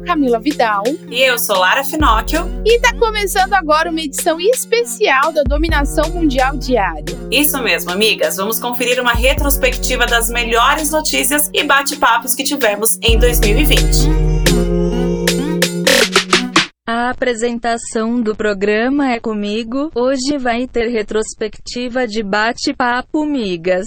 Camila Vidal. E eu sou Lara Finocchio. E tá começando agora uma edição especial da Dominação Mundial Diária. Isso mesmo, amigas. Vamos conferir uma retrospectiva das melhores notícias e bate-papos que tivemos em 2020. A apresentação do programa é comigo. Hoje vai ter retrospectiva de bate-papo, migas.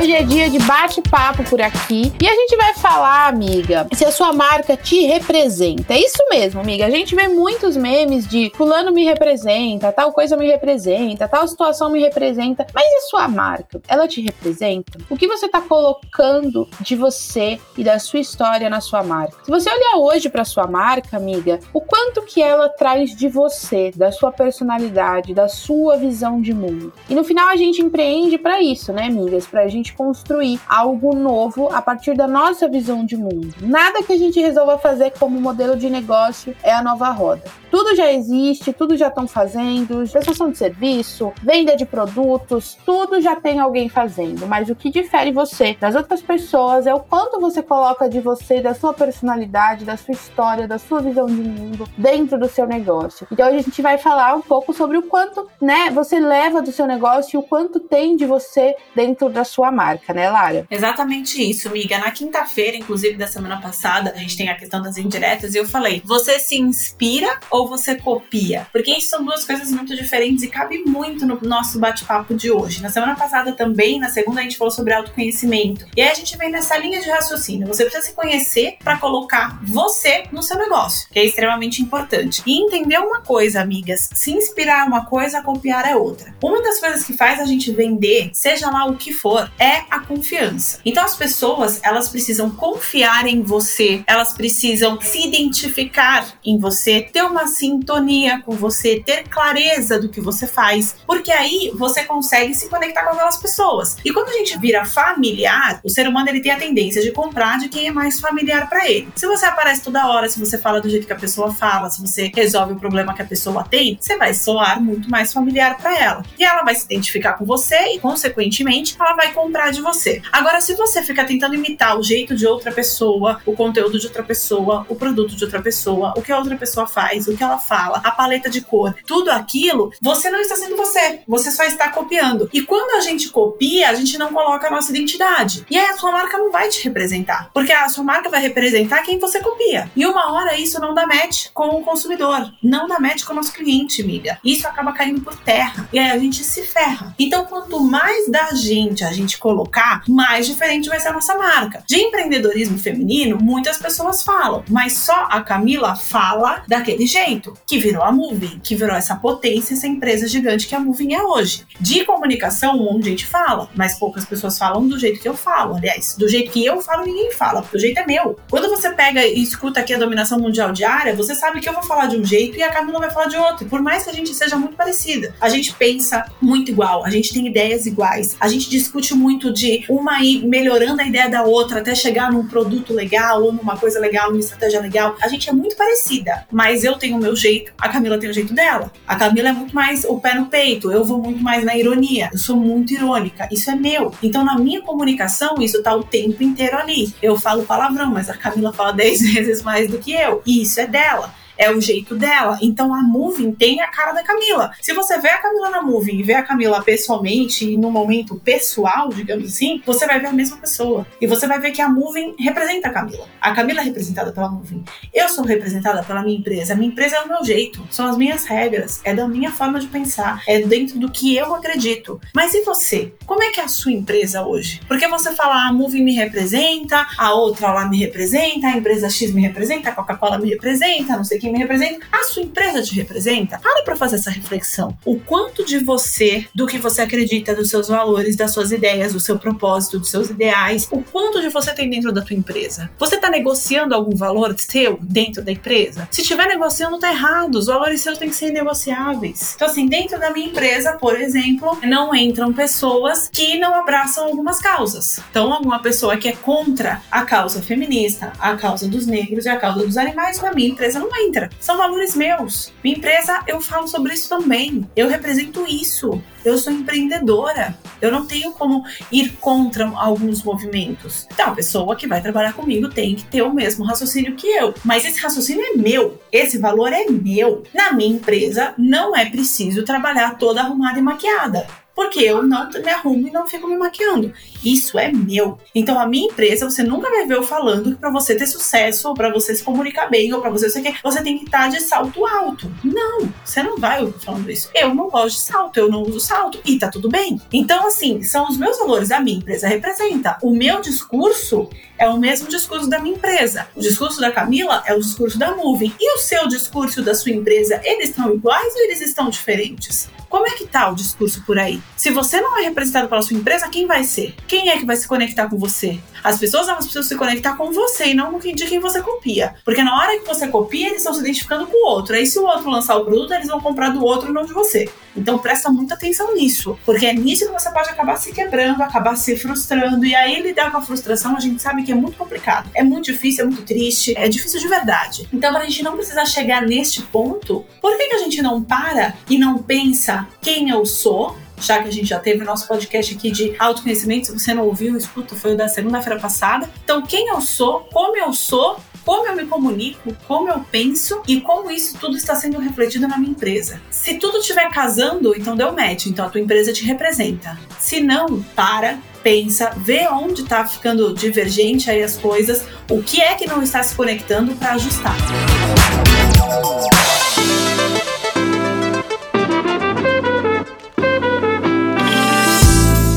Hoje é dia de bate-papo por aqui e a gente vai falar, amiga, se a sua marca te representa. É isso mesmo, amiga. A gente vê muitos memes de fulano me representa, tal coisa me representa, tal situação me representa. Mas e sua marca? Ela te representa? O que você está colocando de você e da sua história na sua marca? Se você olhar hoje para sua marca, amiga, o quanto que ela traz de você, da sua personalidade, da sua visão de mundo. E no final a gente empreende para isso, né, amigas? Pra gente gente construir algo novo a partir da nossa visão de mundo. Nada que a gente resolva fazer como modelo de negócio é a nova roda. Tudo já existe, tudo já estão fazendo, prestação de serviço, venda de produtos, tudo já tem alguém fazendo. Mas o que difere você das outras pessoas é o quanto você coloca de você, da sua personalidade, da sua história, da sua visão de mundo dentro do seu negócio. Então a gente vai falar um pouco sobre o quanto, né, você leva do seu negócio e o quanto tem de você dentro da sua marca, né, Lara? Exatamente isso, amiga. Na quinta-feira, inclusive da semana passada, a gente tem a questão das indiretas e eu falei: você se inspira ou você copia? Porque isso são duas coisas muito diferentes e cabe muito no nosso bate-papo de hoje. Na semana passada também, na segunda, a gente falou sobre autoconhecimento. E aí a gente vem nessa linha de raciocínio. Você precisa se conhecer para colocar você no seu negócio, que é extremamente importante. E entender uma coisa, amigas: se inspirar é uma coisa, copiar é outra. Uma das coisas que faz a gente vender, seja lá o que for, é a confiança. Então as pessoas, elas precisam confiar em você, elas precisam se identificar em você, ter uma sintonia com você, ter clareza do que você faz, porque aí você consegue se conectar com aquelas pessoas. E quando a gente vira familiar, o ser humano ele tem a tendência de comprar de quem é mais familiar para ele. Se você aparece toda hora, se você fala do jeito que a pessoa fala, se você resolve o problema que a pessoa tem, você vai soar muito mais familiar para ela. E ela vai se identificar com você e, consequentemente, ela vai comprar de você. Agora, se você fica tentando imitar o jeito de outra pessoa, o conteúdo de outra pessoa, o produto de outra pessoa, o que a outra pessoa faz, o que ela fala, a paleta de cor, tudo aquilo, você não está sendo você. Você só está copiando. E quando a gente copia, a gente não coloca a nossa identidade. E aí a sua marca não vai te representar. Porque a sua marca vai representar quem você copia. E uma hora isso não dá match com o consumidor. Não dá match com o nosso cliente, amiga. Isso acaba caindo por terra. E aí a gente se ferra. Então, quanto mais da gente a gente colocar, mais diferente vai ser a nossa marca. De empreendedorismo feminino, muitas pessoas falam, mas só a Camila fala daquele jeito, que virou a Moving, que virou essa potência, essa empresa gigante que a Moving é hoje. De comunicação, um monte de gente fala, mas poucas pessoas falam do jeito que eu falo. Aliás, do jeito que eu falo, ninguém fala, porque o jeito é meu. Quando você pega e escuta aqui a dominação mundial diária, você sabe que eu vou falar de um jeito e a Camila vai falar de outro. Por mais que a gente seja muito parecida, a gente pensa muito igual, a gente tem ideias iguais, a gente discute muito muito de uma ir melhorando a ideia da outra até chegar num produto legal ou numa coisa legal, numa estratégia legal. A gente é muito parecida, mas eu tenho o meu jeito, a Camila tem o jeito dela. A Camila é muito mais o pé no peito, eu vou muito mais na ironia, eu sou muito irônica, isso é meu. Então na minha comunicação isso tá o tempo inteiro ali. Eu falo palavrão, mas a Camila fala 10 vezes mais do que eu, e isso é dela é o jeito dela. Então a Moving tem a cara da Camila. Se você vê a Camila na Moving e vê a Camila pessoalmente e no momento pessoal, digamos assim, você vai ver a mesma pessoa. E você vai ver que a Moving representa a Camila. A Camila é representada pela Moving. Eu sou representada pela minha empresa. A minha empresa é o meu jeito, são as minhas regras, é da minha forma de pensar, é dentro do que eu acredito. Mas e você? Como é que é a sua empresa hoje? Porque você fala, ah, a Moving me representa, a outra lá me representa, a empresa X me representa, a Coca-Cola me representa, não sei quem me representa, a sua empresa te representa? Para para fazer essa reflexão. O quanto de você, do que você acredita, dos seus valores, das suas ideias, do seu propósito, dos seus ideais, o quanto de você tem dentro da tua empresa? Você está negociando algum valor seu dentro da empresa? Se estiver negociando, tá errado. Os valores seus têm que ser negociáveis. Então, assim, dentro da minha empresa, por exemplo, não entram pessoas que não abraçam algumas causas. Então, alguma pessoa que é contra a causa feminista, a causa dos negros e a causa dos animais, na minha empresa não entra. São valores meus. Minha empresa, eu falo sobre isso também. Eu represento isso. Eu sou empreendedora. Eu não tenho como ir contra alguns movimentos. Então, a pessoa que vai trabalhar comigo tem que ter o mesmo raciocínio que eu. Mas esse raciocínio é meu. Esse valor é meu. Na minha empresa, não é preciso trabalhar toda arrumada e maquiada porque eu não me arrumo e não fico me maquiando. Isso é meu. Então a minha empresa, você nunca ver eu falando que para você ter sucesso, ou para você se comunicar bem, ou para você você quer, você tem que estar de salto alto. Não, você não vai ouvir falando isso. Eu não gosto de salto, eu não uso salto e tá tudo bem. Então assim, são os meus valores, a minha empresa representa. O meu discurso é o mesmo discurso da minha empresa. O discurso da Camila é o discurso da Moving. E o seu discurso da sua empresa, eles estão iguais ou eles estão diferentes? Como é que tá o discurso por aí? Se você não é representado pela sua empresa, quem vai ser? Quem é que vai se conectar com você? As pessoas elas precisam se conectar com você e não de quem você copia. Porque na hora que você copia, eles estão se identificando com o outro. Aí se o outro lançar o produto, eles vão comprar do outro e não de você. Então presta muita atenção nisso. Porque é nisso que você pode acabar se quebrando, acabar se frustrando. E aí lidar com a frustração, a gente sabe que é muito complicado. É muito difícil, é muito triste, é difícil de verdade. Então, para a gente não precisar chegar neste ponto, por que, que a gente não para e não pensa quem eu sou, já que a gente já teve o nosso podcast aqui de autoconhecimento, se você não ouviu, escuta, foi o da segunda-feira passada. Então, quem eu sou, como eu sou, como eu me comunico, como eu penso e como isso tudo está sendo refletido na minha empresa. Se tudo estiver casando, então deu match, então a tua empresa te representa. Se não, para, pensa, vê onde está ficando divergente aí as coisas, o que é que não está se conectando para ajustar.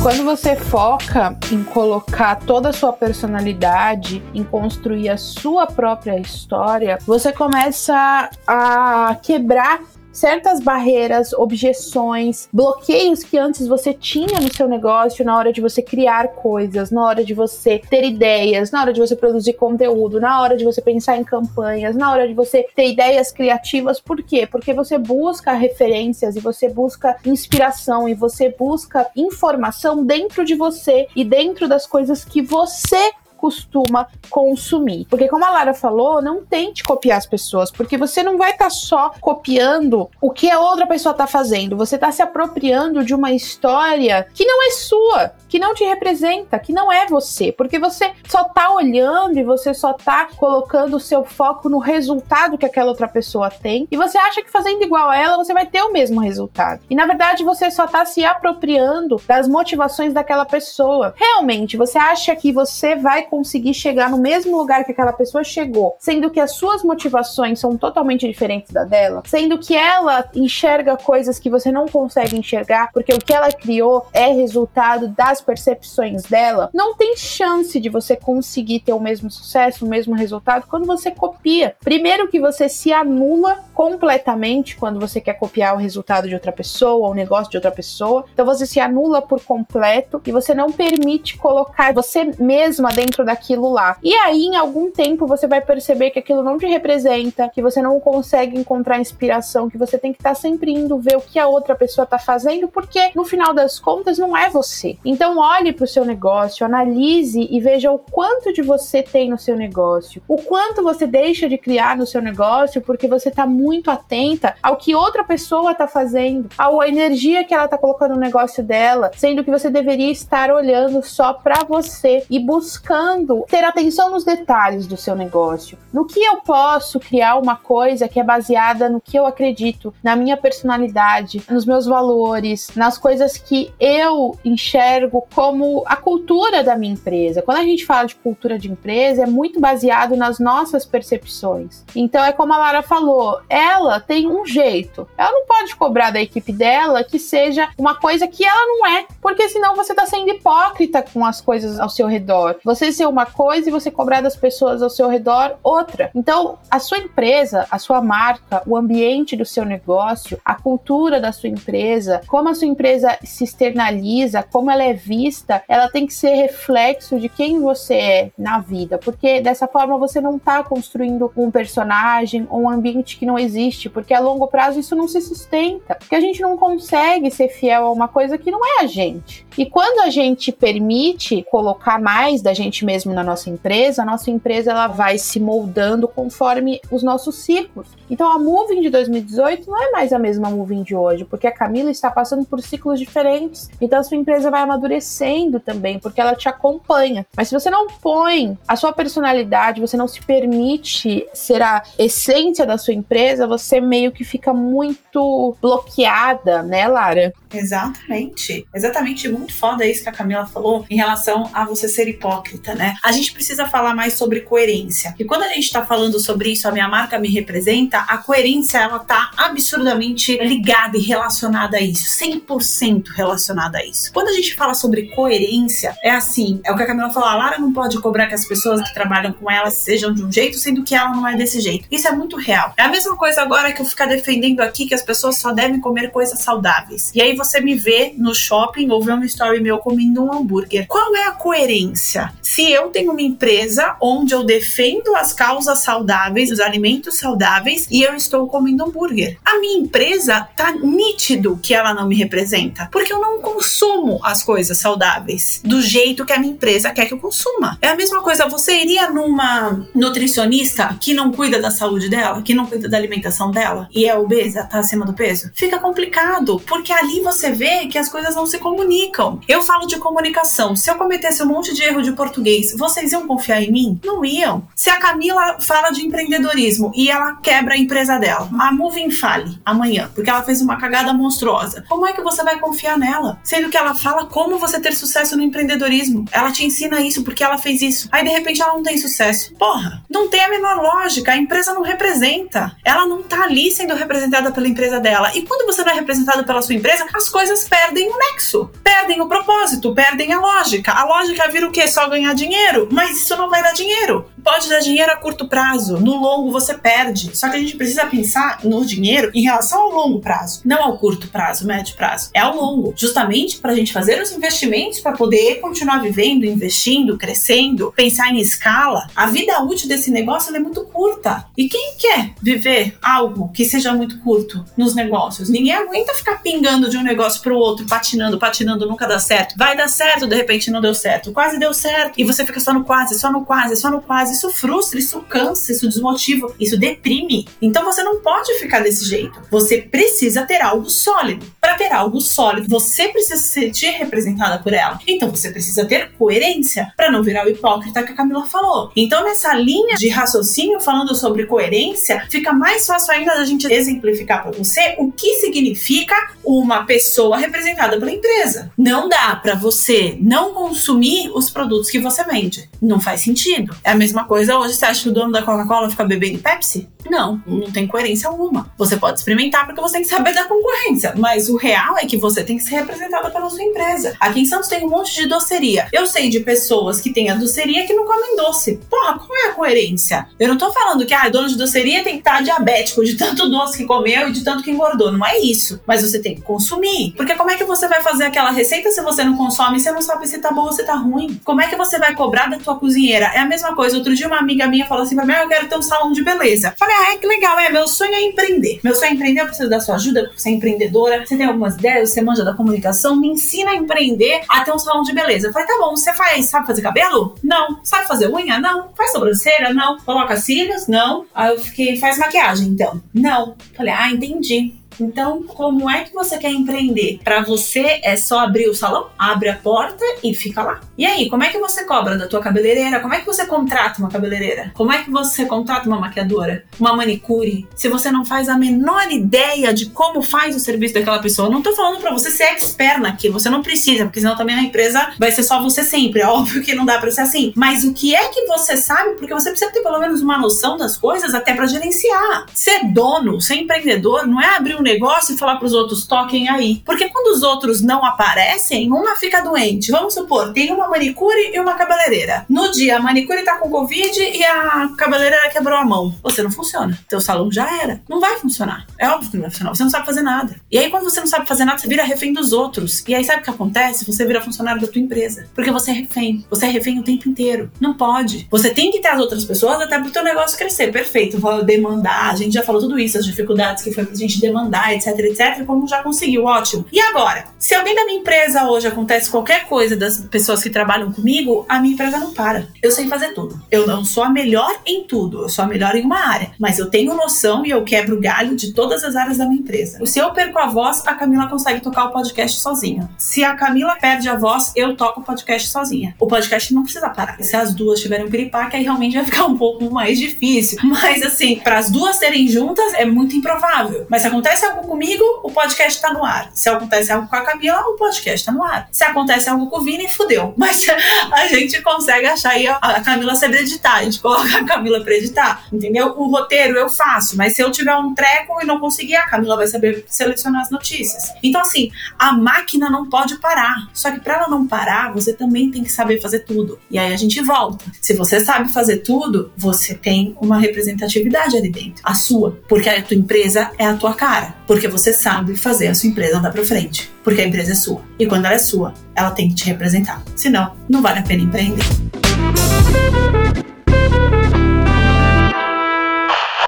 Quando você foca em colocar toda a sua personalidade, em construir a sua própria história, você começa a quebrar certas barreiras, objeções, bloqueios que antes você tinha no seu negócio na hora de você criar coisas, na hora de você ter ideias, na hora de você produzir conteúdo, na hora de você pensar em campanhas, na hora de você ter ideias criativas. Por quê? Porque você busca referências e você busca inspiração e você busca informação dentro de você e dentro das coisas que você costuma consumir. Porque, como a Lara falou, não tente copiar as pessoas, porque você não vai estar tá só copiando o que a outra pessoa está fazendo, você está se apropriando de uma história que não é sua, que não te representa, que não é você, porque você só está olhando e você só está colocando o seu foco no resultado que aquela outra pessoa tem, e você acha que fazendo igual a ela você vai ter o mesmo resultado. E na verdade você só está se apropriando das motivações daquela pessoa. Realmente, você acha que você vai conseguir chegar no mesmo lugar que aquela pessoa chegou, sendo que as suas motivações são totalmente diferentes da dela, sendo que ela enxerga coisas que você não consegue enxergar, porque o que ela criou é resultado das percepções dela, não tem chance de você conseguir ter o mesmo sucesso, o mesmo resultado quando você copia. Primeiro que você se anula completamente quando você quer copiar o resultado de outra pessoa, o negócio de outra pessoa. Então você se anula por completo e você não permite colocar você mesma dentro dentro daquilo lá. E aí, em algum tempo, você vai perceber que aquilo não te representa, que você não consegue encontrar inspiração, que você tem que estar tá sempre indo ver o que a outra pessoa está fazendo, porque no final das contas não é você. Então, olhe para o seu negócio, analise e veja o quanto de você tem no seu negócio, o quanto você deixa de criar no seu negócio porque você está muito atenta ao que outra pessoa está fazendo, à energia que ela está colocando no negócio dela, sendo que você deveria estar olhando só para você e buscando ter atenção nos detalhes do seu negócio. No que eu posso criar uma coisa que é baseada no que eu acredito, na minha personalidade, nos meus valores, nas coisas que eu enxergo como a cultura da minha empresa. Quando a gente fala de cultura de empresa, é muito baseado nas nossas percepções. Então é como a Lara falou, ela tem um jeito. Ela não pode cobrar da equipe dela que seja uma coisa que ela não é, porque senão você está sendo hipócrita com as coisas ao seu redor. Você se uma coisa e você cobrar das pessoas ao seu redor outra. Então, a sua empresa, a sua marca, o ambiente do seu negócio, a cultura da sua empresa, como a sua empresa se externaliza, como ela é vista, ela tem que ser reflexo de quem você é na vida, porque dessa forma você não está construindo um personagem ou um ambiente que não existe, porque a longo prazo isso não se sustenta, porque a gente não consegue ser fiel a uma coisa que não é a gente. Gente. E quando a gente permite colocar mais da gente mesmo na nossa empresa, a nossa empresa ela vai se moldando conforme os nossos ciclos. Então a Moving de 2018 não é mais a mesma Moving de hoje, porque a Camila está passando por ciclos diferentes. Então a sua empresa vai amadurecendo também, porque ela te acompanha. Mas se você não põe a sua personalidade, você não se permite ser a essência da sua empresa, você meio que fica muito bloqueada, né, Lara? Exatamente. Exatamente. Muito foda isso que a Camila falou em relação a você ser hipócrita, né? A gente precisa falar mais sobre coerência. E quando a gente tá falando sobre isso, a minha marca me representa, a coerência ela tá absurdamente ligada e relacionada a isso. 100% relacionada a isso. Quando a gente fala sobre coerência, é assim, é o que a Camila falou, a Lara não pode cobrar que as pessoas que trabalham com ela sejam de um jeito, sendo que ela não é desse jeito. Isso é muito real. É a mesma coisa agora que eu ficar defendendo aqui que as pessoas só devem comer coisas saudáveis. E aí você me vê no shopping ou vê um story meu comendo um hambúrguer. Qual é a coerência? Se eu tenho uma empresa onde eu defendo as causas saudáveis, os alimentos saudáveis, e eu estou comendo hambúrguer, a minha empresa tá nítido que ela não me representa, porque eu não consumo as coisas saudáveis do jeito que a minha empresa quer que eu consuma. É a mesma coisa, você iria numa nutricionista que não cuida da saúde dela, que não cuida da alimentação dela e é obesa, tá acima do peso? Fica complicado, porque ali você você vê que as coisas não se comunicam. Eu falo de comunicação. Se eu cometesse um monte de erro de português, vocês iam confiar em mim? Não iam. Se a Camila fala de empreendedorismo e ela quebra a empresa dela, a Moving fale amanhã, porque ela fez uma cagada monstruosa, como é que você vai confiar nela? Sendo que ela fala como você ter sucesso no empreendedorismo. Ela te ensina isso porque ela fez isso. Aí de repente ela não tem sucesso. Porra, não tem a menor lógica. A empresa não representa. Ela não tá ali sendo representada pela empresa dela. E quando você não é representado pela sua empresa, as coisas perdem o nexo, perdem o propósito, perdem a lógica. A lógica vira o quê? Só ganhar dinheiro? Mas isso não vai dar dinheiro. Pode dar dinheiro a curto prazo, no longo você perde. Só que a gente precisa pensar no dinheiro em relação ao longo prazo, não ao curto prazo, médio prazo. É ao longo, justamente para a gente fazer os investimentos para poder continuar vivendo, investindo, crescendo, pensar em escala. A vida útil desse negócio é muito curta. E quem quer viver algo que seja muito curto nos negócios? Ninguém aguenta ficar pingando de um negócio negócio pro outro, patinando, patinando, nunca dá certo. Vai dar certo, de repente não deu certo. Quase deu certo. E você fica só no quase, só no quase, só no quase. Isso frustra, isso cansa, isso desmotiva, isso deprime. Então você não pode ficar desse jeito. Você precisa ter algo sólido. Para ter algo sólido, você precisa se sentir representada por ela. Então você precisa ter coerência para não virar o hipócrita que a Camila falou. Então nessa linha de raciocínio falando sobre coerência, fica mais fácil ainda da gente exemplificar para você o que significa uma pessoa representada pela empresa. Não dá para você não consumir os produtos que você vende. Não faz sentido. É a mesma coisa hoje, você acha que o dono da Coca-Cola fica bebendo Pepsi? Não, não tem coerência alguma. Você pode experimentar porque você tem que saber da concorrência, mas o real é que você tem que ser representada pela sua empresa. Aqui em Santos tem um monte de doceria. Eu sei de pessoas que têm a doceria que não comem doce. Porra, qual é a coerência? Eu não tô falando que ah, dono de doceria tem que estar diabético de tanto doce que comeu e de tanto que engordou. Não é isso. Mas você tem que consumir. Porque como é que você vai fazer aquela receita se você não consome e você não sabe se tá bom ou se tá ruim? Como é que você vai cobrar da tua cozinheira? É a mesma coisa. Outro dia uma amiga minha falou assim pra mim: ah, eu quero ter um salão de beleza. Falei, ah, que legal, é. Meu sonho é empreender. Meu sonho é empreender, eu preciso da sua ajuda, você é empreendedora, você tem algumas ideias, você manja da comunicação, me ensina a empreender a ter um salão de beleza. Eu falei, tá bom, você faz, sabe fazer cabelo? Não. Sabe fazer unha? Não. Faz sobrancelha? Não. Coloca cílios? Não. Aí eu fiquei, faz maquiagem então? Não. Falei, ah, entendi. Então, como é que você quer empreender? Para você é só abrir o salão, abre a porta e fica lá. E aí, como é que você cobra da tua cabeleireira? Como é que você contrata uma cabeleireira? Como é que você contrata uma maquiadora? Uma manicure? Se você não faz a menor ideia de como faz o serviço daquela pessoa, não tô falando para você ser expert naquilo, você não precisa, porque senão também a empresa vai ser só você sempre. É óbvio que não dá para ser assim. Mas o que é que você sabe? Porque você precisa ter pelo menos uma noção das coisas até para gerenciar. Ser dono, ser empreendedor, não é abrir um negócio e falar para os outros toquem aí. Porque quando os outros não aparecem, uma fica doente. Vamos supor, tem uma manicure e uma cabeleireira. No dia, a manicure tá com Covid e a cabeleireira quebrou a mão. Você não funciona. Teu salão já era. Não vai funcionar. É óbvio que não vai funcionar. Você não sabe fazer nada. E aí, quando você não sabe fazer nada, você vira refém dos outros. E aí, sabe o que acontece? Você vira funcionário da tua empresa. Porque você é refém. Você é refém o tempo inteiro. Não pode. Você tem que ter as outras pessoas até pro teu negócio crescer. Perfeito. Vou demandar. A gente já falou tudo isso, as dificuldades que foi pra gente demandar etc, etc, como já conseguiu, ótimo. E agora? Se alguém da minha empresa hoje acontece qualquer coisa das pessoas que trabalham comigo, a minha empresa não para. Eu sei fazer tudo. Eu não sou a melhor em tudo, eu sou a melhor em uma área, mas eu tenho noção e eu quebro galho de todas as áreas da minha empresa. Se eu perco a voz, a Camila consegue tocar o podcast sozinha. Se a Camila perde a voz, eu toco o podcast sozinha. O podcast não precisa parar. Se as duas tiverem um piripaque, aí realmente vai ficar um pouco mais difícil. Mas assim, para as duas serem juntas é muito improvável. Mas se acontece algo comigo, o podcast tá no ar. Se acontece algo com a Camila, o podcast tá no ar. Se acontece algo com o Vini, fudeu. Mas a gente consegue achar aí a Camila saber editar. A gente coloca a Camila pra editar. Entendeu? O roteiro eu faço, mas se eu tiver um treco e não conseguir, a Camila vai saber selecionar as notícias. Então, assim, a máquina não pode parar. Só que para ela não parar, você também tem que saber fazer tudo. E aí a gente volta. Se você sabe fazer tudo, você tem uma representatividade ali dentro. A sua. Porque a tua empresa é a tua cara. Porque você sabe fazer a sua empresa andar pra frente. Porque a empresa é sua. E quando ela é sua, ela tem que te representar. Senão, não vale a pena empreender.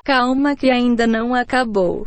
Calma que ainda não acabou.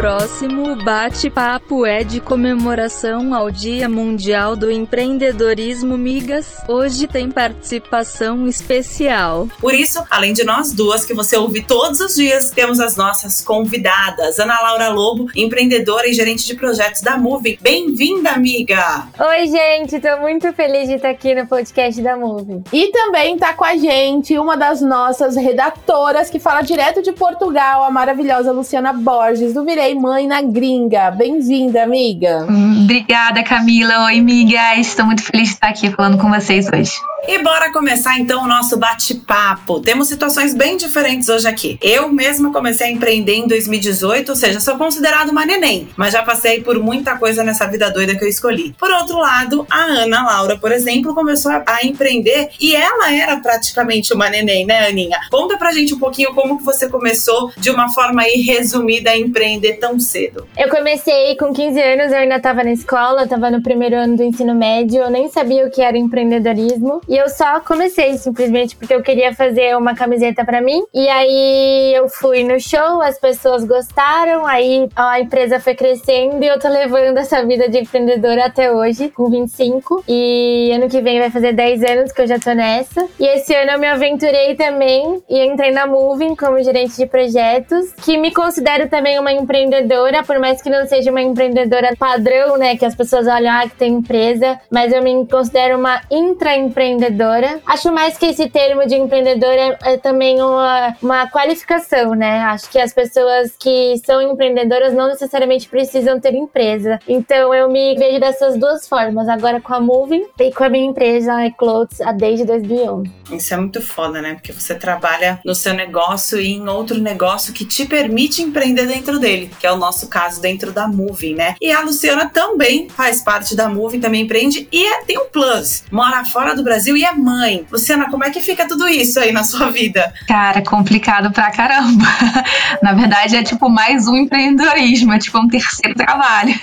Próximo bate-papo é de comemoração ao Dia Mundial do Empreendedorismo Migas. Hoje tem participação especial. Por isso, além de nós duas que você ouve todos os dias, temos as nossas convidadas. Ana Laura Lobo, empreendedora e gerente de projetos da Move. Bem-vinda, amiga! Oi, gente, tô muito feliz de estar aqui no podcast da Move. E também tá com a gente uma das nossas redatoras que fala direto de Portugal, a maravilhosa Luciana Borges, do Virei Mãe na Gringa. Bem-vinda, amiga. Obrigada, Camila. Oi, amiga. Estou muito feliz de estar aqui falando com vocês hoje. E bora começar então o nosso bate-papo. Temos situações bem diferentes hoje aqui. Eu mesma comecei a empreender em 2018, ou seja, sou considerada uma neném, mas já passei por muita coisa nessa vida doida que eu escolhi. Por outro lado, a Ana Laura, por exemplo, começou a empreender e ela era praticamente uma neném, né, Aninha? Conta pra gente um pouquinho como que você começou de uma forma aí resumida a empreender tão cedo. Eu comecei com 15 anos, eu ainda estava na escola, estava no primeiro ano do ensino médio, eu nem sabia o que era empreendedorismo. E eu só comecei simplesmente porque eu queria fazer uma camiseta para mim. E aí eu fui no show, as pessoas gostaram, aí a empresa foi crescendo e eu tô levando essa vida de empreendedora até hoje, com 25. E ano que vem vai fazer 10 anos que eu já tô nessa. E esse ano eu me aventurei também e entrei na Moving como gerente de projetos, que me considero também uma empreendedora, por mais que não seja uma empreendedora padrão, né, que as pessoas olham ah, que tem empresa, mas eu me considero uma intraempreendedora empreendedora. Acho mais que esse termo de empreendedora é, é também uma, uma qualificação, né? Acho que as pessoas que são empreendedoras não necessariamente precisam ter empresa. Então eu me vejo dessas duas formas, agora com a Moving e com a minha empresa, a iClothes, desde 2011. Isso é muito foda, né? Porque você trabalha no seu negócio e em outro negócio que te permite empreender dentro dele, que é o nosso caso dentro da Moving, né? E a Luciana também faz parte da Moving, também empreende e é, tem um plus. Mora fora do Brasil Brasil e é mãe. Luciana, como é que fica tudo isso aí na sua vida? Cara, complicado pra caramba. na verdade, é tipo mais um empreendedorismo, é tipo um terceiro trabalho.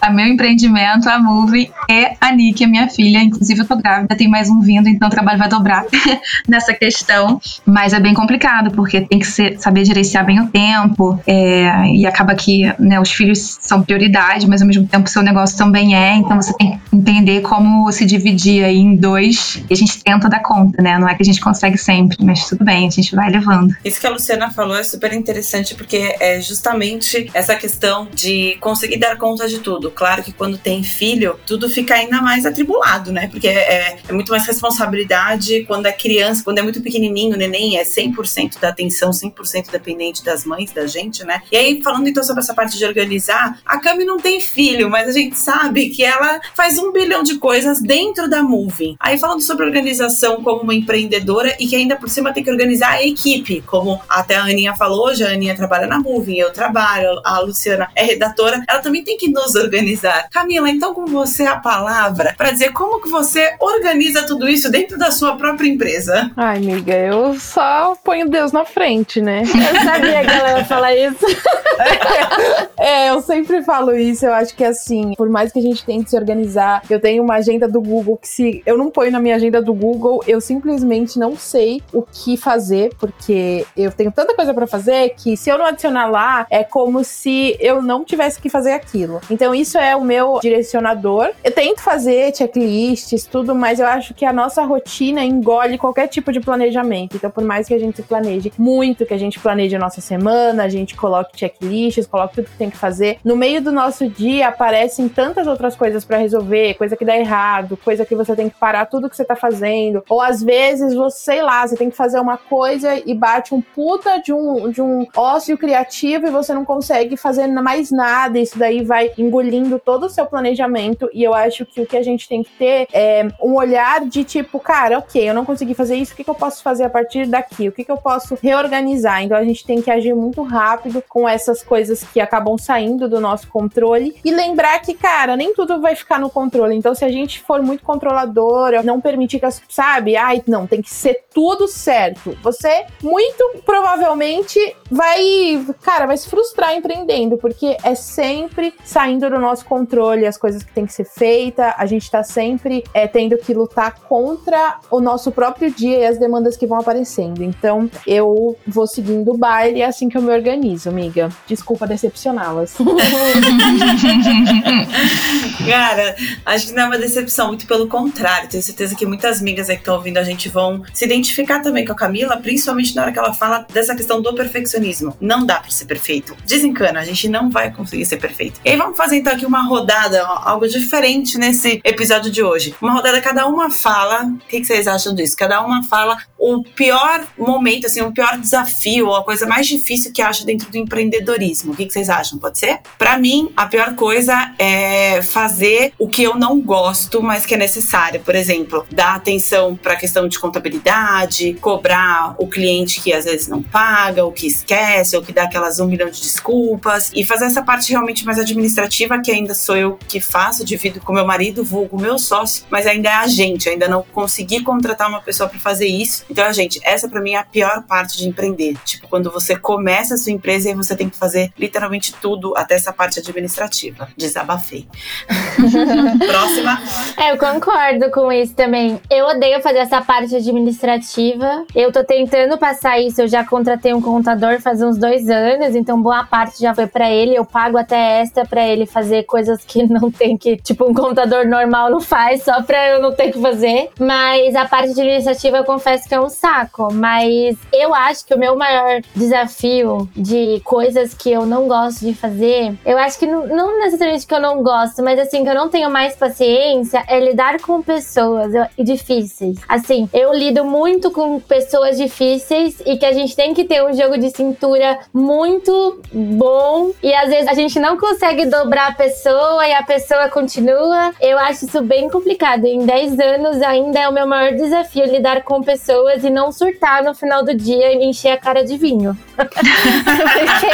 a meu empreendimento, a Move e a Nick, a minha filha. Inclusive, eu tô grávida, tem mais um vindo, então o trabalho vai dobrar nessa questão. Mas é bem complicado, porque tem que ser, saber gerenciar bem o tempo. É, e acaba que né, os filhos são prioridade, mas ao mesmo tempo o seu negócio também é. Então você tem que entender como se dividir aí em dois e a gente tenta dar conta, né? Não é que a gente consegue sempre, mas tudo bem, a gente vai levando. Isso que a Luciana falou é super interessante porque é justamente essa questão de conseguir dar conta de tudo. Claro que quando tem filho, tudo fica ainda mais atribulado, né? Porque é, é muito mais responsabilidade quando é criança, quando é muito pequenininho, o neném é 100% da atenção, 100% dependente das mães, da gente, né? E aí, falando então sobre essa parte de organizar, a Cami não tem filho, mas a gente sabe que ela faz um bilhão de coisas dentro da Moving. Aí, falando sobre organização como uma empreendedora e que ainda por cima tem que organizar a equipe, como até a Aninha falou, hoje a Aninha trabalha na Moving, eu trabalho, a Luciana é redatora, ela também tem que nos organizar. Camila, então com você a palavra para dizer como que você organiza tudo isso dentro da sua própria empresa. Ai, amiga, eu só ponho Deus na frente, né? Eu sabia que ela ia falar isso. é, eu sempre falo isso, eu acho que assim, por mais que a gente tente se organizar, eu tenho uma agenda do Google que se eu não ponho na minha agenda do Google, eu simplesmente não sei o que fazer, porque eu tenho tanta coisa para fazer que se eu não adicionar lá, é como se eu não tivesse que fazer aquilo. Então isso é o meu direcionador. Eu tento fazer checklists, tudo, mas eu acho que a nossa rotina engole qualquer tipo de planejamento. Então, por mais que a gente se planeje muito, que a gente planeje a nossa semana, a gente coloque checklists, coloque tudo que tem que fazer, no meio do nosso dia aparecem tantas outras coisas para resolver, coisa que dá errado, coisa que você tem que parar tudo que você tá fazendo. Ou às vezes você, sei lá, você tem que fazer uma coisa e bate um puta de um, de um ócio criativo e você não consegue fazer mais nada. Isso daí vai engolindo todo o seu planejamento. E eu acho que o que a gente tem que ter é um olhar de tipo, cara, ok, eu não consegui fazer isso, o que, que eu posso fazer a partir daqui? O que, que eu posso reorganizar? Então a gente tem que agir muito rápido com essas coisas que acabam saindo do nosso controle e lembrar que, cara, nem tudo vai ficar no controle. Então, se a gente for muito controladora, não permitir que as, sabe, ai, não, tem que ser tudo certo. Você muito provavelmente vai, cara, vai se frustrar empreendendo, porque é sempre saindo do nosso controle as coisas que tem que ser feita, a gente tá sempre é, tendo que lutar contra o nosso próprio dia e as demandas que vão aparecendo. Então, eu vou seguindo o baile assim que eu me organizo, amiga. Desculpa decepcioná-las. Cara, acho que não é uma decepção, muito pelo contrário. Tenho certeza que muitas amigas aí que estão ouvindo a gente vão se identificar também com a Camila, principalmente na hora que ela fala dessa questão do perfeccionismo. Não dá pra ser perfeito. Desencana, a gente não vai conseguir ser perfeito. E aí vamos fazer então aqui uma rodada, algo diferente nesse episódio de hoje. Uma rodada, cada uma fala. O que, que vocês acham disso? Cada uma fala o pior momento, assim, o pior desafio, ou a coisa mais difícil que acha dentro do empreendedorismo. O que, que vocês acham? Pode ser? Para mim, a pior coisa é fazer o que eu não gosto, mas que é necessário. Por exemplo, dar atenção para a questão de contabilidade, cobrar o cliente que às vezes não paga, ou que esquece, ou que dá aquelas um milhão de desculpas, e fazer essa parte realmente mais administrativa, que ainda sou eu que faço, divido com meu marido, vulgo meu sócio, mas ainda é a gente, ainda não consegui contratar uma pessoa para fazer isso. Então, gente, essa para mim é a pior parte de empreender. Tipo, quando você começa a sua empresa e você tem que fazer literalmente tudo, até essa parte administrativa. Desabafei. Próxima. É, eu concordo com isso também. Eu odeio fazer essa parte administrativa. Eu tô tentando passar isso. Eu já contratei um contador faz uns dois anos, então boa parte já foi para ele. Eu pago até extra para ele fazer coisas que não tem que, tipo, um contador normal não faz, só pra eu não ter que fazer. Mas a parte administrativa eu confesso que é um saco. Mas eu acho que o meu maior desafio de coisas que eu não gosto de fazer, eu acho que não, não necessariamente que eu não gosto, mas assim, que eu não tenho mais paciência é lidar com pessoas eu, difíceis. Assim, eu lido muito com pessoas difíceis e que a gente tem que ter um jogo de cintura muito bom e às vezes a gente não consegue dobrar a pessoa e a pessoa continua. Eu acho isso bem complicado. Em 10 anos ainda é o meu maior desafio lidar com pessoas e não surtar no final do dia e encher a cara de vinho. Porque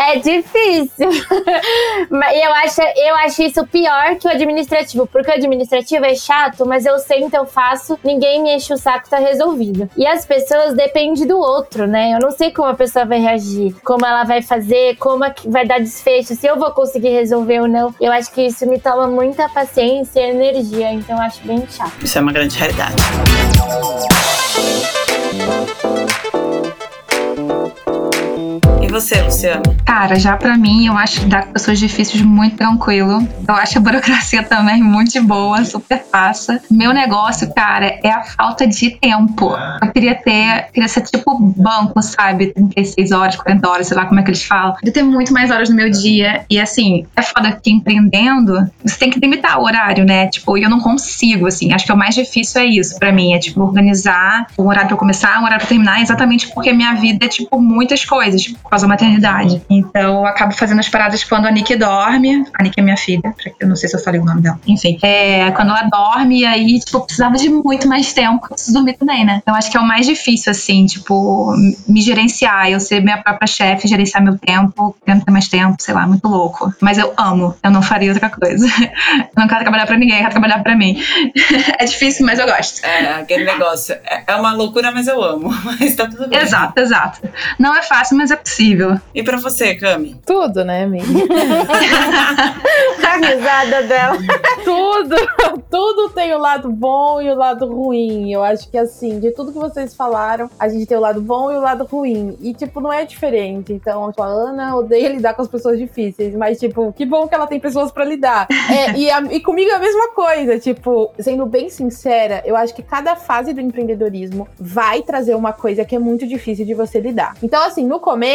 é difícil. E eu acho, eu acho isso pior que o administrativo, porque o administrativo é chato, mas eu sento, eu faço, ninguém me enche o saco, tá resolvido. E as pessoas dependem do outro, né? Eu não sei como a pessoa vai reagir, como ela vai fazer, como é vai dar desfecho, se eu vou conseguir resolver ou não. Eu acho que isso me toma muita paciência e energia, então eu acho bem chato. Isso é uma grande realidade. E você, Luciano? Cara, já pra mim, eu acho lidar com pessoas difíceis muito tranquilo. Eu acho a burocracia também muito de boa, super fácil. Meu negócio, cara, é a falta de tempo. Eu queria ter, queria ser tipo banco, sabe? 36 horas, 40 horas, sei lá como é que eles falam. Eu ter muito mais horas no meu dia. E assim, é foda que empreendendo, você tem que limitar o horário, né? Tipo, eu não consigo, assim. Acho que o mais difícil é isso pra mim. É, tipo, organizar um horário pra começar, um horário pra terminar, exatamente porque minha vida é, tipo, muitas coisas. Tipo, após a maternidade. Então eu acabo fazendo as paradas quando a Nick dorme. A Nick é minha filha, eu não sei se eu falei o nome dela. Enfim, é, quando ela dorme, aí, tipo, eu precisava de muito mais tempo. Eu preciso dormir também, né? Eu acho que é o mais difícil, assim, tipo, me gerenciar, eu ser minha própria chefe, gerenciar meu tempo, querendo ter mais tempo, sei lá, muito louco. Mas eu amo, eu não faria outra coisa. Eu não quero trabalhar pra ninguém, eu quero trabalhar pra mim. é difícil, mas eu gosto. É, aquele negócio. É, é uma loucura, mas eu amo. Mas tá tudo bem. Exato, exato. Não é fácil, mas é possível. E pra você, Cami? Tudo, né, amiga? a risada dela. tudo, tudo tem tem o lado bom e o lado ruim. Eu acho que assim, de tudo que vocês falaram, a gente tem o lado bom e o lado ruim. E, tipo, não é diferente. Então, tipo, a Ana odeia lidar com as pessoas difíceis. Mas, tipo, que bom que ela tem pessoas para lidar. É, e, a, e comigo é a mesma coisa. Tipo, sendo bem sincera, eu acho que cada fase do empreendedorismo vai trazer uma coisa que é muito difícil de você lidar. Então, assim, no começo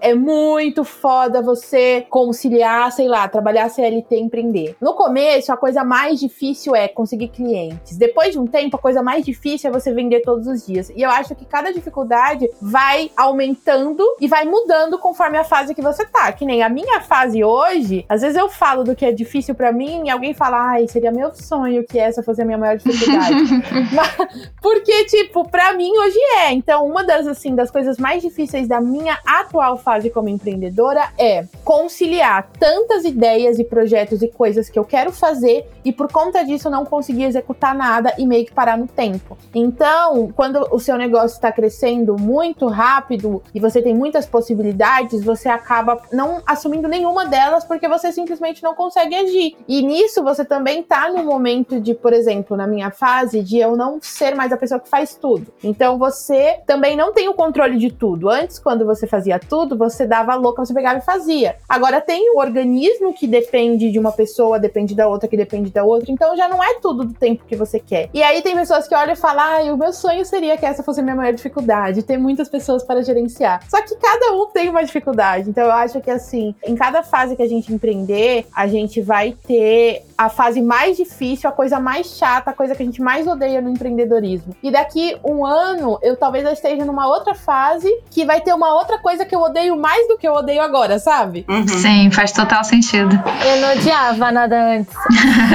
é muito foda você conciliar, sei lá, trabalhar CLT e empreender. No começo, a coisa mais difícil é conseguir clientes. Depois de um tempo, a coisa mais difícil é você vender todos os dias. E eu acho que cada dificuldade vai aumentando e vai mudando conforme a fase que você tá. Que nem a minha fase hoje, às vezes eu falo do que é difícil para mim e alguém fala, ai, seria meu sonho que essa fosse a minha maior dificuldade. Mas, porque, tipo, pra mim hoje é. Então, uma das, assim, das coisas mais difíceis da minha atual fase como empreendedora é conciliar tantas ideias e projetos e coisas que eu quero fazer e por conta disso não conseguir executar nada e meio que parar no tempo. Então, quando o seu negócio está crescendo muito rápido e você tem muitas possibilidades, você acaba não assumindo nenhuma delas porque você simplesmente não consegue agir. E nisso você também tá no momento de, por exemplo, na minha fase de eu não ser mais a pessoa que faz tudo. Então você também não tem o controle de tudo. Antes, quando você tudo, você dava louca, você pegava e fazia. Agora tem o organismo que depende de uma pessoa, depende da outra, que depende da outra. Então já não é tudo do tempo que você quer. E aí tem pessoas que olham e falam: ah, o meu sonho seria que essa fosse a minha maior dificuldade, ter muitas pessoas para gerenciar. Só que cada um tem uma dificuldade. Então eu acho que assim, em cada fase que a gente empreender, a gente vai ter a fase mais difícil, a coisa mais chata, a coisa que a gente mais odeia no empreendedorismo. E daqui um ano, eu talvez esteja numa outra fase que vai ter uma outra coisa que eu odeio mais do que eu odeio agora, sabe? Uhum. Sim, faz total sentido. Eu não odiava nada antes.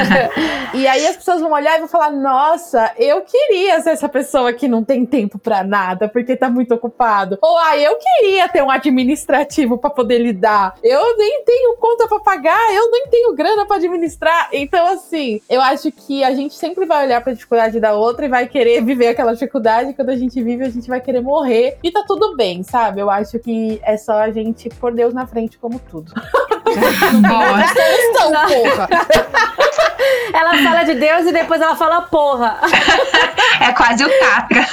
e aí as pessoas vão olhar e vão falar: nossa, eu queria ser essa pessoa que não tem tempo para nada porque tá muito ocupado. Ou ah, eu queria ter um administrativo para poder lidar. Eu nem tenho conta para pagar, eu nem tenho grana para administrar. Então, assim, eu acho que a gente sempre vai olhar pra dificuldade da outra e vai querer viver aquela dificuldade. Quando a gente vive, a gente vai querer morrer. E tá tudo bem, sabe? Eu acho que é só a gente pôr Deus na frente como tudo. Boa. Porra. Ela fala de Deus e depois ela fala porra. É quase o Capra.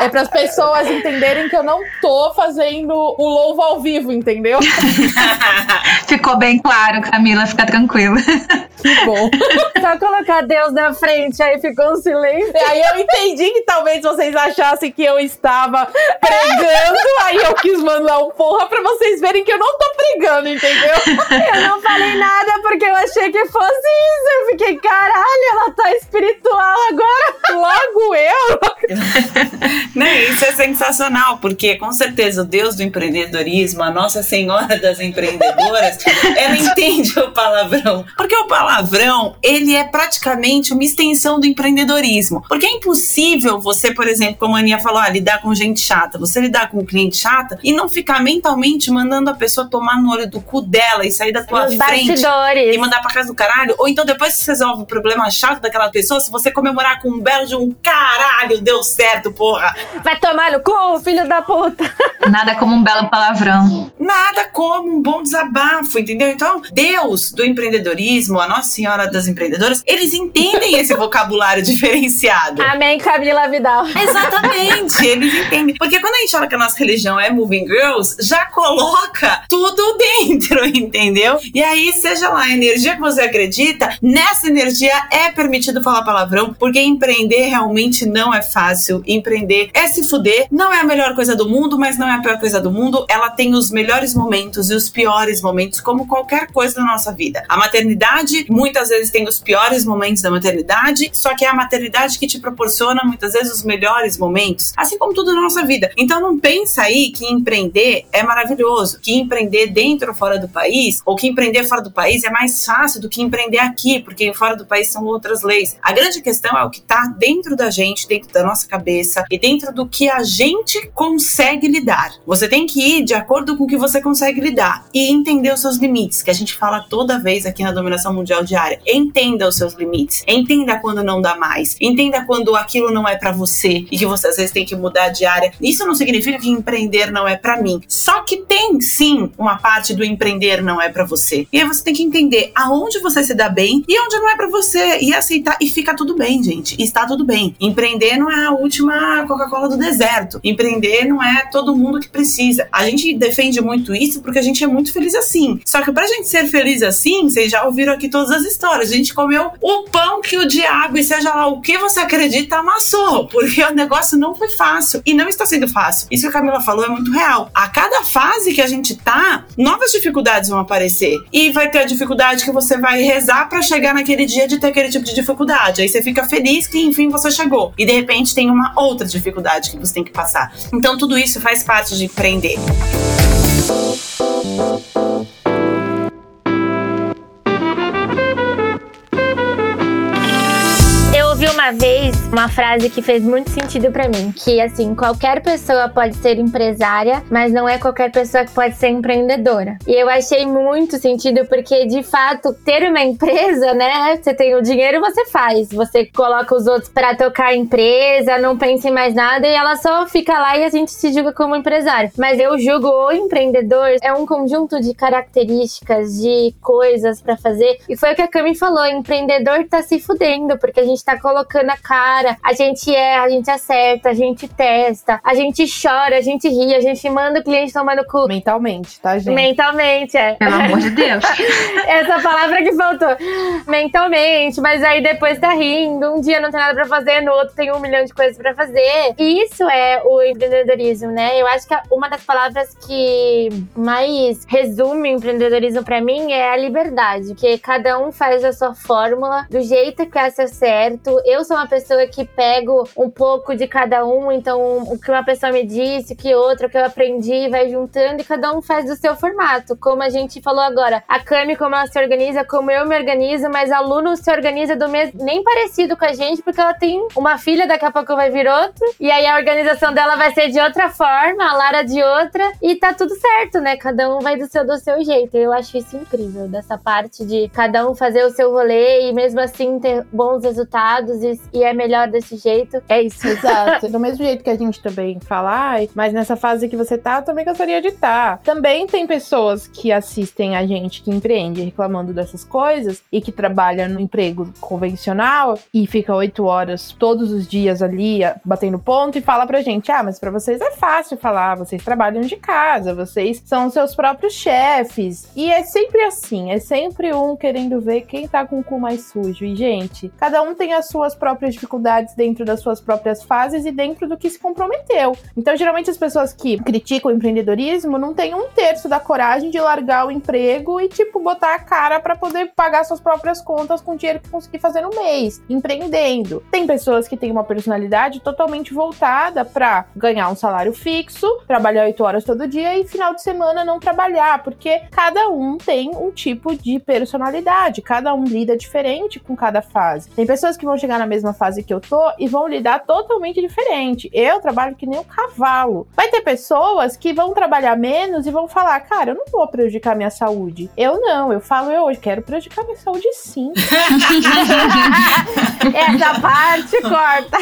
É para as pessoas entenderem que eu não tô fazendo o louvo ao vivo, entendeu? Ficou bem claro, Camila, fica tranquila. Que bom. Só colocar Deus na frente, aí ficou um silêncio. Aí eu entendi que talvez vocês achassem que eu estava pregando, aí eu quis mandar um porra pra vocês verem que eu não tô pregando, entendeu? Eu não falei nada porque eu achei que fosse isso. Eu fiquei, caralho, ela tá espiritual agora. Logo eu. né? Isso é sensacional, porque com certeza o Deus do empreendedorismo, a Nossa Senhora das Empreendedoras, ela entende o palavrão. Porque o palavrão, ele é praticamente uma extensão do empreendedorismo. Porque é impossível você, por exemplo, como a Aninha falou, ah, lidar com gente chata. Você lidar com um cliente chata e não ficar mentalmente mandando a pessoa tomar no olho do cu dela e sair da tua Nos frente bastidores. e mandar pra casa do caralho. Ou então, depois que você resolve o problema chato daquela pessoa, se você comemorar com um belo de um caralho, deu certo, porra. Vai tomar no cu, filho da puta. Nada como um belo palavrão. Nada como um bom desabafo, entendeu? Então, Deus do empreendedorismo, a Nossa Senhora das Empreendedoras, eles entendem esse vocabulário diferenciado. Amém, Camila Vidal. Exatamente, eles entendem. Porque quando a gente fala que a nossa religião é Moving Girls, já coloca tudo dentro, entendeu? E aí, seja lá a energia que você acredita, nessa energia é permitido falar palavrão, porque empreender realmente não é fácil. Empreender é se fuder, não é a melhor coisa do mundo, mas não é a pior coisa do mundo. Ela tem os melhores momentos e os piores momentos, como qualquer coisa da nossa vida. A maternidade, muitas vezes, tem os piores momentos da maternidade, só que é a maternidade que te proporciona, muitas vezes, os melhores momentos, assim como tudo na nossa vida. Então, não pensa aí que empreender é maravilhoso, que empreender dentro fora do país, ou que empreender fora do país é mais fácil do que empreender aqui, porque fora do país são outras leis. A grande questão é o que está dentro da gente, dentro da nossa cabeça e dentro do que a gente consegue lidar. Você tem que ir de acordo com o que você consegue lidar e entender os seus limites, que a gente fala toda vez aqui na dominação mundial diária. Entenda os seus limites. Entenda quando não dá mais. Entenda quando aquilo não é para você e que você às vezes tem que mudar de área. Isso não significa que empreender não é para mim. Só que tem sim uma parte do empreender não é para você. E aí você tem que entender aonde você se dá bem e onde não é para você e aceitar e fica tudo bem, gente. E está tudo bem. Empreender não é a última Coca-Cola do deserto. Empreender não é todo mundo que precisa. A gente defende muito isso porque a gente é muito feliz assim. Só que pra gente ser feliz assim, vocês já ouviram aqui todas as histórias. A gente comeu o pão que o diabo e seja lá o que você acredita amassou, porque o negócio não foi fácil e não está sendo fácil. Isso que a Camila falou é muito real. A cada fase que a gente tá, novas dificuldades vão aparecer e vai ter a dificuldade que você vai rezar para chegar naquele dia de ter aquele tipo de dificuldade. Aí você fica feliz que enfim você chegou e de repente tem uma outra dificuldade que você tem que passar. Então tudo isso faz parte de empreender. Uma frase que fez muito sentido para mim, que assim, qualquer pessoa pode ser empresária, mas não é qualquer pessoa que pode ser empreendedora. E eu achei muito sentido porque de fato ter uma empresa, né? Você tem o dinheiro, você faz, você coloca os outros para tocar a empresa, não pensa em mais nada e ela só fica lá e a gente se julga como empresário. Mas eu julgo o empreendedor é um conjunto de características, de coisas para fazer. E foi o que a Cami falou, empreendedor tá se fudendo porque a gente tá colocando colocando a cara, a gente erra, a gente acerta, a gente testa, a gente chora, a gente ri, a gente manda o cliente tomar no cu. Mentalmente, tá, gente? Mentalmente, é. Pelo amor de Deus. Essa palavra que faltou. Mentalmente, mas aí depois tá rindo, um dia não tem nada pra fazer, no outro tem um milhão de coisas pra fazer. E isso é o empreendedorismo, né? Eu acho que uma das palavras que mais resume o empreendedorismo pra mim é a liberdade, que cada um faz a sua fórmula do jeito que acha certo eu sou uma pessoa que pego um pouco de cada um, então o que uma pessoa me disse, o que outra, o que eu aprendi, vai juntando e cada um faz do seu formato. Como a gente falou agora, a Cami, como ela se organiza, como eu me organizo, mas aluno se organiza do mesmo, nem parecido com a gente, porque ela tem uma filha, daqui a pouco vai vir outro, e aí a organização dela vai ser de outra forma, a Lara de outra, e tá tudo certo, né? Cada um vai do seu, do seu jeito. Eu acho isso incrível, dessa parte de cada um fazer o seu rolê e mesmo assim ter bons resultados e é melhor desse jeito. É isso. Exato. Do mesmo jeito que a gente também fala, mas nessa fase que você tá, eu também gostaria de estar. Tá. Também tem pessoas que assistem a gente que empreende reclamando dessas coisas e que trabalha no emprego convencional e fica oito horas todos os dias ali batendo ponto e fala pra gente: ah, mas pra vocês é fácil falar, vocês trabalham de casa, vocês são seus próprios chefes. E é sempre assim, é sempre um querendo ver quem tá com o cu mais sujo. E, gente, cada um tem as suas próprias dificuldades dentro das suas próprias fases e dentro do que se comprometeu. Então, geralmente, as pessoas que criticam o empreendedorismo não têm um terço da coragem de largar o emprego e, tipo, botar a cara para poder pagar suas próprias contas com o dinheiro que conseguir fazer no mês, empreendendo. Tem pessoas que têm uma personalidade totalmente voltada para ganhar um salário fixo, trabalhar oito horas todo dia e final de semana não trabalhar, porque cada um tem um tipo de personalidade, cada um lida diferente com cada fase. Tem pessoas que vão chegar na mesma fase que eu tô e vão lidar totalmente diferente. Eu trabalho que nem um cavalo. Vai ter pessoas que vão trabalhar menos e vão falar, cara, eu não vou prejudicar minha saúde. Eu não, eu falo, eu hoje quero prejudicar minha saúde sim. Essa parte corta.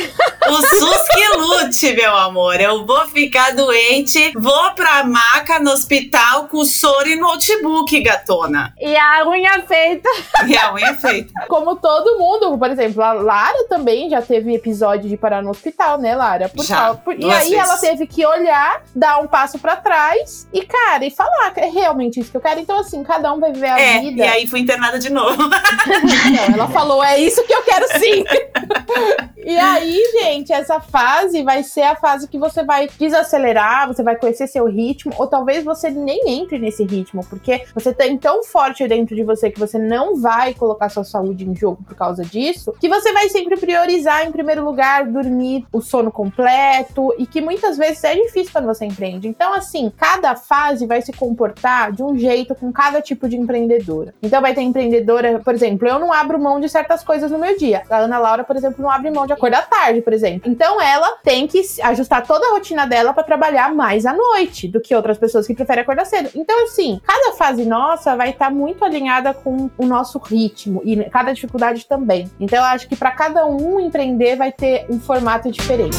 O SUS que lute, meu amor. Eu vou ficar doente, vou pra maca no hospital com soro e notebook, gatona. E a unha feita. E a unha feita. Como todo mundo, por exemplo, lá Lara também já teve episódio de parar no hospital, né, Lara? Por já, por... E aí vezes. ela teve que olhar, dar um passo para trás e, cara, e falar que é realmente isso que eu quero. Então, assim, cada um vai viver a é, vida. E aí fui internada de novo. Não, ela falou, é isso que eu quero sim. e aí, gente, essa fase vai ser a fase que você vai desacelerar, você vai conhecer seu ritmo, ou talvez você nem entre nesse ritmo, porque você tem tão forte dentro de você que você não vai colocar sua saúde em jogo por causa disso, que você vai sempre priorizar em primeiro lugar dormir o sono completo e que muitas vezes é difícil quando você empreende. Então, assim, cada fase vai se comportar de um jeito com cada tipo de empreendedora. Então, vai ter empreendedora, por exemplo, eu não abro mão de certas coisas no meu dia. A Ana Laura, por exemplo, não abre mão de acordar acordar tarde, por exemplo. Então ela tem que ajustar toda a rotina dela para trabalhar mais à noite do que outras pessoas que preferem acordar cedo. Então, assim, cada fase nossa vai estar tá muito alinhada com o nosso ritmo e cada dificuldade também. Então, eu acho que para cada um empreender vai ter um formato diferente.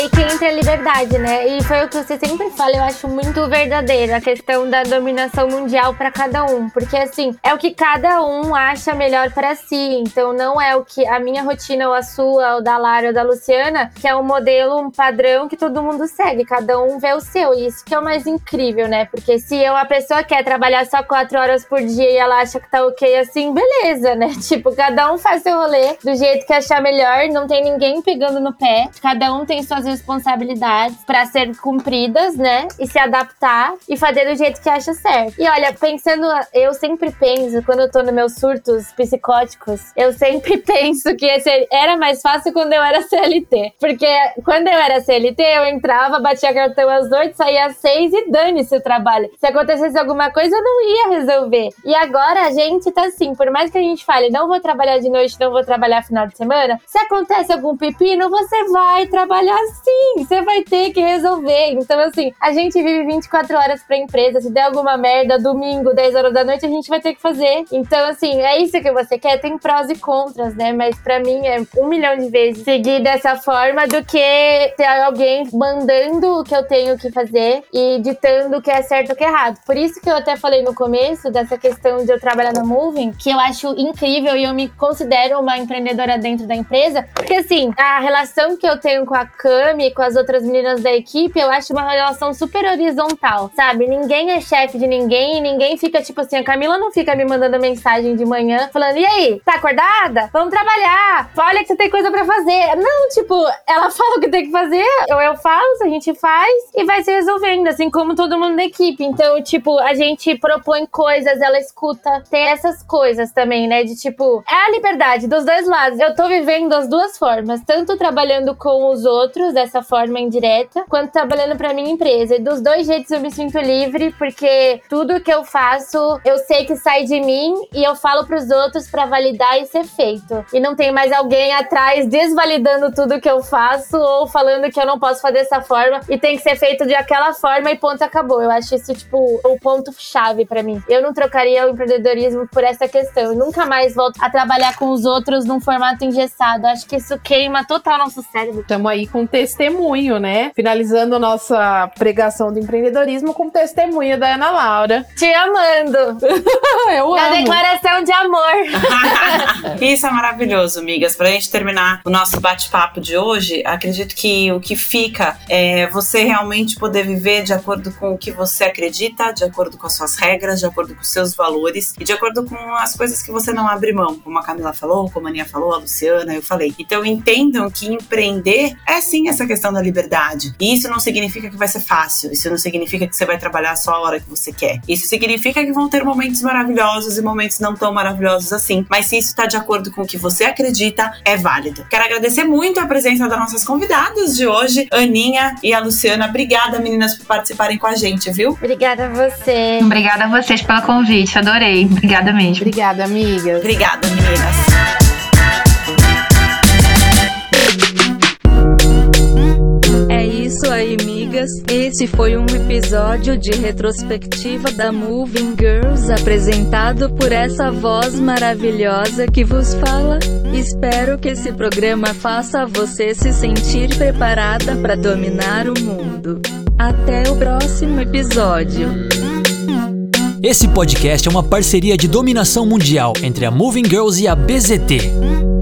Aí que entra a liberdade, né? E foi o que você sempre fala, eu acho muito verdadeiro, a questão da dominação mundial para cada um. Porque, assim, é o que cada um acha melhor para si. Então, não é o que a minha rotina, ou a sua, ou da Lara, ou da Luciana, que é um modelo, um padrão que todo mundo segue. Cada um vê o seu. E isso que é o mais incrível, né? Porque se eu, a pessoa quer trabalhar só quatro horas por dia e ela acha que tá ok assim, beleza, né? Tipo, cada um faz seu rolê do jeito que achar melhor, não tem ninguém pegando no pé. Cada um tem suas as responsabilidades para ser cumpridas, né? E se adaptar e fazer do jeito que acha certo. E olha, pensando, eu sempre penso, quando eu tô nos meus surtos psicóticos, eu sempre penso que era mais fácil quando eu era CLT. Porque quando eu era CLT, eu entrava, batia cartão às oito, saía às seis e dane-se o trabalho. Se acontecesse alguma coisa, eu não ia resolver. E agora a gente tá assim, por mais que a gente fale, não vou trabalhar de noite, não vou trabalhar final de semana, se acontece algum pepino, você vai trabalhar sim, você vai ter que resolver. Então, assim, a gente vive 24 horas pra empresa. Se der alguma merda, domingo, 10 horas da noite, a gente vai ter que fazer. Então, assim, é isso que você quer. Tem prós e contras, né? Mas pra mim é um milhão de vezes seguir dessa forma do que ter alguém mandando o que eu tenho que fazer e ditando o que é certo e o que é errado. Por isso que eu até falei no começo dessa questão de eu trabalhar na Moving, que eu acho incrível e eu me considero uma empreendedora dentro da empresa. Porque, assim, a relação que eu tenho com a Cam Cami com as outras meninas da equipe, eu acho uma relação super horizontal, sabe? Ninguém é chefe de ninguém ninguém fica tipo assim. A Camila não fica me mandando mensagem de manhã falando: e aí, tá acordada? Vamos trabalhar. Olha que você tem coisa para fazer. Não, tipo, ela fala o que tem que fazer, ou eu faço, a gente faz e vai se resolvendo, assim como todo mundo da equipe. Então, tipo, a gente propõe coisas, ela escuta. Tem essas coisas também, né? De tipo, é a liberdade dos dois lados. Eu tô vivendo as duas formas, tanto trabalhando com os outros dessa forma indireta, quanto trabalhando para minha empresa. E dos dois jeitos eu me sinto livre, porque tudo que eu faço, eu sei que sai de mim e eu falo para os outros para validar e ser feito. E não tem mais alguém atrás desvalidando tudo que eu faço ou falando que eu não posso fazer dessa forma e tem que ser feito de aquela forma e ponto acabou. Eu acho isso tipo o ponto chave para mim. Eu não trocaria o empreendedorismo por essa questão. Eu nunca mais volto a trabalhar com os outros num formato engessado. Acho que isso queima total nosso cérebro. Tamo aí com testemunho, né? Finalizando nossa pregação do empreendedorismo com testemunho da Ana Laura. Te amando. Eu A amo. declaração de amor. Isso é maravilhoso, amigas. Pra gente terminar o nosso bate-papo de hoje, acredito que o que fica é você realmente poder viver de acordo com o que você acredita, de acordo com as suas regras, de acordo com os seus valores e de acordo com as coisas que você não abre mão, como a Camila falou, como a Aninha falou, a Luciana, eu falei. Então entendam que empreender é sim essa questão da liberdade. E isso não significa que vai ser fácil, isso não significa que você vai trabalhar só a hora que você quer. Isso significa que vão ter momentos maravilhosos e momentos não tão maravilhosos assim. Mas se isso está de acordo com o que você acredita, é válido. Quero agradecer muito a presença das nossas convidadas de hoje, Aninha e a Luciana. Obrigada, meninas, por participarem com a gente, viu? Obrigada a você. Obrigada a vocês pelo convite, adorei. Obrigada mesmo. Obrigada, amiga. Obrigada, meninas. Isso aí, migas. Esse foi um episódio de retrospectiva da Moving Girls apresentado por essa voz maravilhosa que vos fala. Espero que esse programa faça você se sentir preparada para dominar o mundo. Até o próximo episódio. Esse podcast é uma parceria de dominação mundial entre a Moving Girls e a BZT.